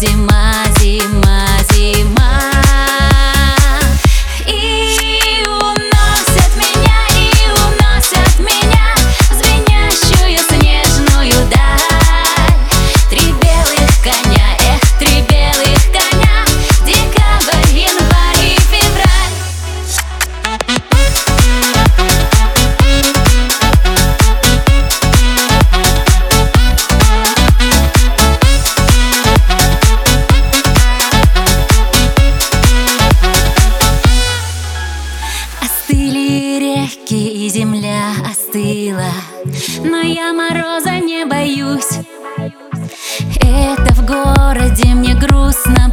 зима. Земля остыла. Но я мороза не боюсь. Это в городе мне грустно